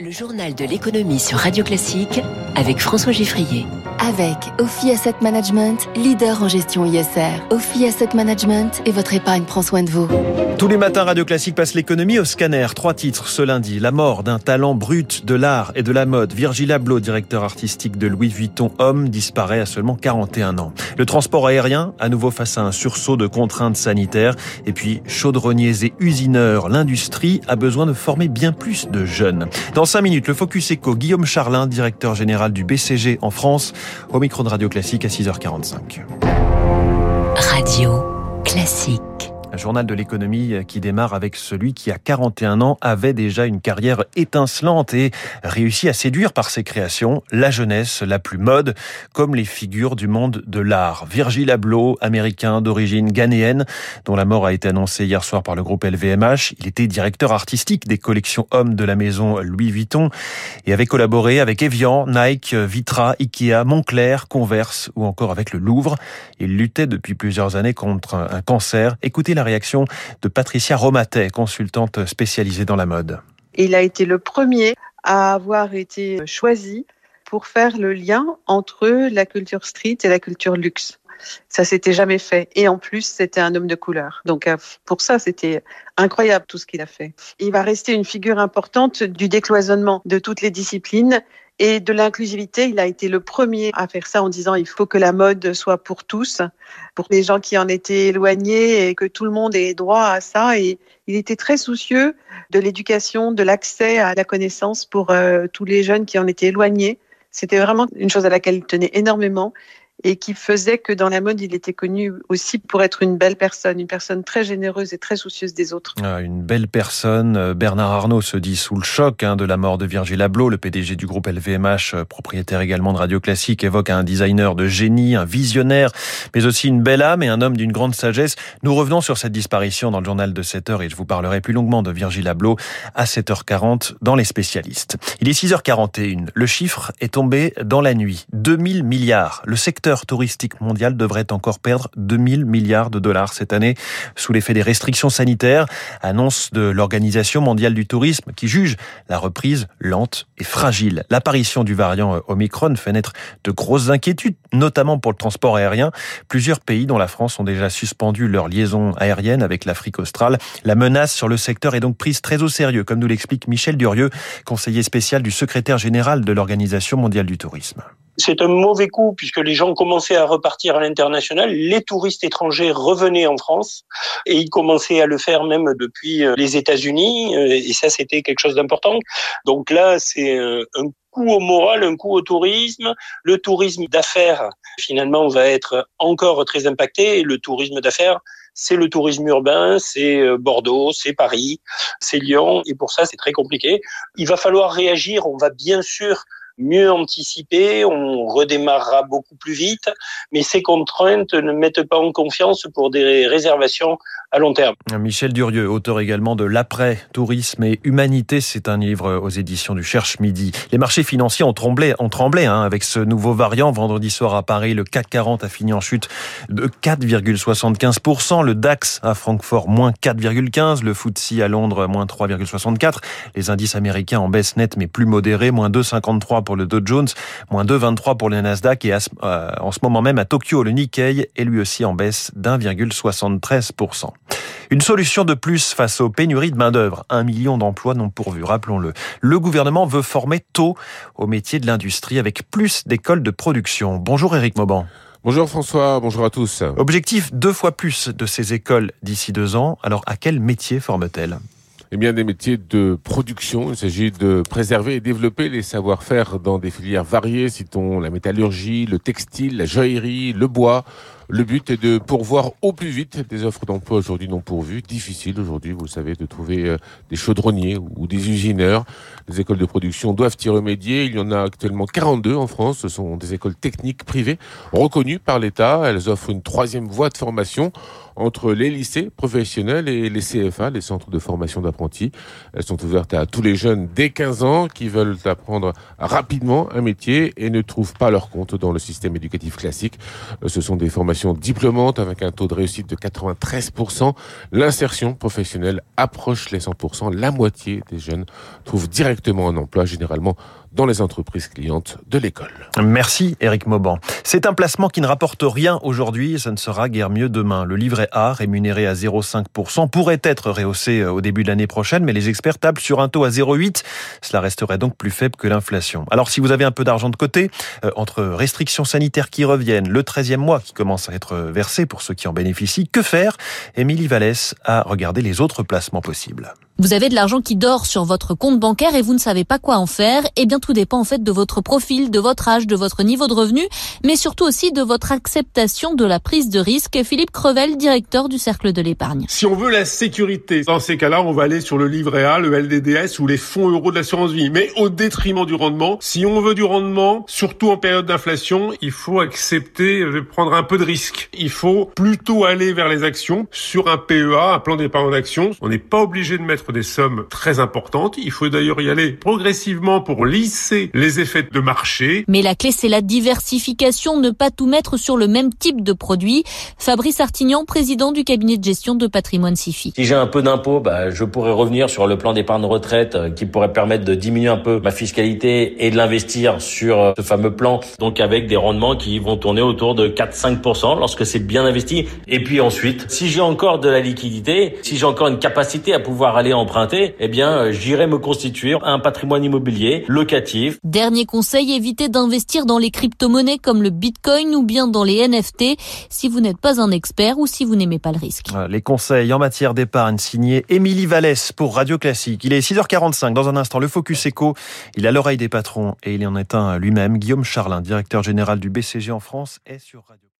Le journal de l'économie sur Radio Classique avec François Giffrier. Avec Ophi Asset Management, leader en gestion ISR. Ophi Asset Management et votre épargne prend soin de vous. Tous les matins, Radio Classique passe l'économie au scanner. Trois titres ce lundi. La mort d'un talent brut de l'art et de la mode. Virgil Abloh, directeur artistique de Louis Vuitton Homme, disparaît à seulement 41 ans. Le transport aérien, à nouveau face à un sursaut de contraintes sanitaires. Et puis, chaudronniers et usineurs, l'industrie a besoin de former bien plus de jeunes. Dans 5 minutes, le Focus Eco, Guillaume Charlin, directeur général du BCG en France, au micro de Radio Classique à 6h45. Radio Classique. Un journal de l'économie qui démarre avec celui qui, à 41 ans, avait déjà une carrière étincelante et réussi à séduire par ses créations la jeunesse la plus mode, comme les figures du monde de l'art. Virgil Abloh, américain d'origine ghanéenne, dont la mort a été annoncée hier soir par le groupe LVMH. Il était directeur artistique des collections hommes de la maison Louis Vuitton et avait collaboré avec Evian, Nike, Vitra, Ikea, Moncler, Converse ou encore avec le Louvre. Il luttait depuis plusieurs années contre un cancer. Écoutez la réaction de Patricia Romatet, consultante spécialisée dans la mode. Il a été le premier à avoir été choisi pour faire le lien entre la culture street et la culture luxe. Ça s'était jamais fait. Et en plus, c'était un homme de couleur. Donc, euh, pour ça, c'était incroyable tout ce qu'il a fait. Il va rester une figure importante du décloisonnement de toutes les disciplines et de l'inclusivité, il a été le premier à faire ça en disant il faut que la mode soit pour tous, pour les gens qui en étaient éloignés et que tout le monde ait droit à ça. Et il était très soucieux de l'éducation, de l'accès à la connaissance pour euh, tous les jeunes qui en étaient éloignés. C'était vraiment une chose à laquelle il tenait énormément et qui faisait que dans la mode, il était connu aussi pour être une belle personne, une personne très généreuse et très soucieuse des autres. Ah, une belle personne. Euh, Bernard Arnault se dit sous le choc hein, de la mort de Virgil Abloh, le PDG du groupe LVMH, euh, propriétaire également de Radio Classique, évoque un designer de génie, un visionnaire, mais aussi une belle âme et un homme d'une grande sagesse. Nous revenons sur cette disparition dans le journal de 7 heures et je vous parlerai plus longuement de Virgil Abloh à 7h40 dans les spécialistes. Il est 6h41. Le chiffre est tombé dans la nuit. 2000 milliards. Le secteur touristique mondial devrait encore perdre 2000 milliards de dollars cette année sous l'effet des restrictions sanitaires, annonce de l'Organisation mondiale du tourisme qui juge la reprise lente et fragile. L'apparition du variant Omicron fait naître de grosses inquiétudes, notamment pour le transport aérien. Plusieurs pays, dont la France, ont déjà suspendu leurs liaisons aériennes avec l'Afrique australe. La menace sur le secteur est donc prise très au sérieux, comme nous l'explique Michel Durieux, conseiller spécial du secrétaire général de l'Organisation mondiale du tourisme. C'est un mauvais coup puisque les gens commençaient à repartir à l'international. Les touristes étrangers revenaient en France et ils commençaient à le faire même depuis euh, les États-Unis. Euh, et ça, c'était quelque chose d'important. Donc là, c'est euh, un coup au moral, un coup au tourisme. Le tourisme d'affaires, finalement, va être encore très impacté. Et le tourisme d'affaires, c'est le tourisme urbain, c'est Bordeaux, c'est Paris, c'est Lyon. Et pour ça, c'est très compliqué. Il va falloir réagir. On va bien sûr mieux anticiper, on redémarrera beaucoup plus vite, mais ces contraintes ne mettent pas en confiance pour des réservations à long terme. Michel Durieux, auteur également de L'après, tourisme et humanité, c'est un livre aux éditions du Cherche Midi. Les marchés financiers ont tremblé, ont tremblé hein, avec ce nouveau variant. Vendredi soir à Paris, le CAC 40 a fini en chute de 4,75%, le DAX à Francfort moins 4,15%, le FTSE à Londres moins 3,64%, les indices américains en baisse nette mais plus modérés, moins 2,53% pour le Dow Jones, moins 2,23% pour le Nasdaq et euh, en ce moment même à Tokyo, le Nikkei est lui aussi en baisse d'1,73%. Une solution de plus face aux pénuries de main-d'œuvre. Un million d'emplois non pourvus, rappelons-le. Le gouvernement veut former tôt au métier de l'industrie avec plus d'écoles de production. Bonjour Éric Mauban. Bonjour François, bonjour à tous. Objectif deux fois plus de ces écoles d'ici deux ans. Alors à quel métier forment-elles? Eh bien, des métiers de production. Il s'agit de préserver et développer les savoir-faire dans des filières variées, citons la métallurgie, le textile, la joaillerie, le bois, le but est de pourvoir au plus vite des offres d'emploi aujourd'hui non pourvues. Difficile aujourd'hui, vous savez, de trouver euh, des chaudronniers ou des usineurs. Les écoles de production doivent y remédier. Il y en a actuellement 42 en France. Ce sont des écoles techniques privées reconnues par l'État. Elles offrent une troisième voie de formation entre les lycées professionnels et les CFA, les centres de formation d'apprentis. Elles sont ouvertes à tous les jeunes dès 15 ans qui veulent apprendre rapidement un métier et ne trouvent pas leur compte dans le système éducatif classique. Euh, ce sont des formations formation diplômante avec un taux de réussite de 93%. L'insertion professionnelle approche les 100%. La moitié des jeunes trouvent directement un emploi, généralement dans les entreprises clientes de l'école. Merci Eric Mauban. C'est un placement qui ne rapporte rien aujourd'hui et ça ne sera guère mieux demain. Le livret A, rémunéré à 0,5%, pourrait être rehaussé euh, au début de l'année prochaine, mais les experts tablent sur un taux à 0,8. Cela resterait donc plus faible que l'inflation. Alors si vous avez un peu d'argent de côté, euh, entre restrictions sanitaires qui reviennent, le 13e mois qui commence à être versé pour ceux qui en bénéficient, que faire? Émilie Vallès a regardé les autres placements possibles. Vous avez de l'argent qui dort sur votre compte bancaire et vous ne savez pas quoi en faire. Eh bien, tout dépend en fait de votre profil, de votre âge, de votre niveau de revenu, mais surtout aussi de votre acceptation de la prise de risque. Philippe Crevel, directeur du Cercle de l'épargne. Si on veut la sécurité, dans ces cas-là, on va aller sur le livret A, le LDDS ou les fonds euros de l'assurance vie, mais au détriment du rendement. Si on veut du rendement, surtout en période d'inflation, il faut accepter de prendre un peu de risque. Il faut plutôt aller vers les actions sur un PEA, un plan d'épargne d'action. On n'est pas obligé de mettre des sommes très importantes. Il faut d'ailleurs y aller progressivement pour lisser les effets de marché. Mais la clé, c'est la diversification, ne pas tout mettre sur le même type de produit. Fabrice Artignan, président du cabinet de gestion de patrimoine SIFI. Si j'ai un peu d'impôt, bah, je pourrais revenir sur le plan d'épargne retraite euh, qui pourrait permettre de diminuer un peu ma fiscalité et de l'investir sur euh, ce fameux plan, donc avec des rendements qui vont tourner autour de 4-5% lorsque c'est bien investi. Et puis ensuite, si j'ai encore de la liquidité, si j'ai encore une capacité à pouvoir aller emprunter, eh bien, euh, j'irai me constituer un patrimoine immobilier locatif. Dernier conseil, évitez d'investir dans les crypto-monnaies comme le bitcoin ou bien dans les NFT si vous n'êtes pas un expert ou si vous n'aimez pas le risque. Les conseils en matière d'épargne signés Émilie Vallès pour Radio Classique. Il est 6h45. Dans un instant, le Focus Eco. Il a l'oreille des patrons et il en est un lui-même. Guillaume Charlin, directeur général du BCG en France, est sur Radio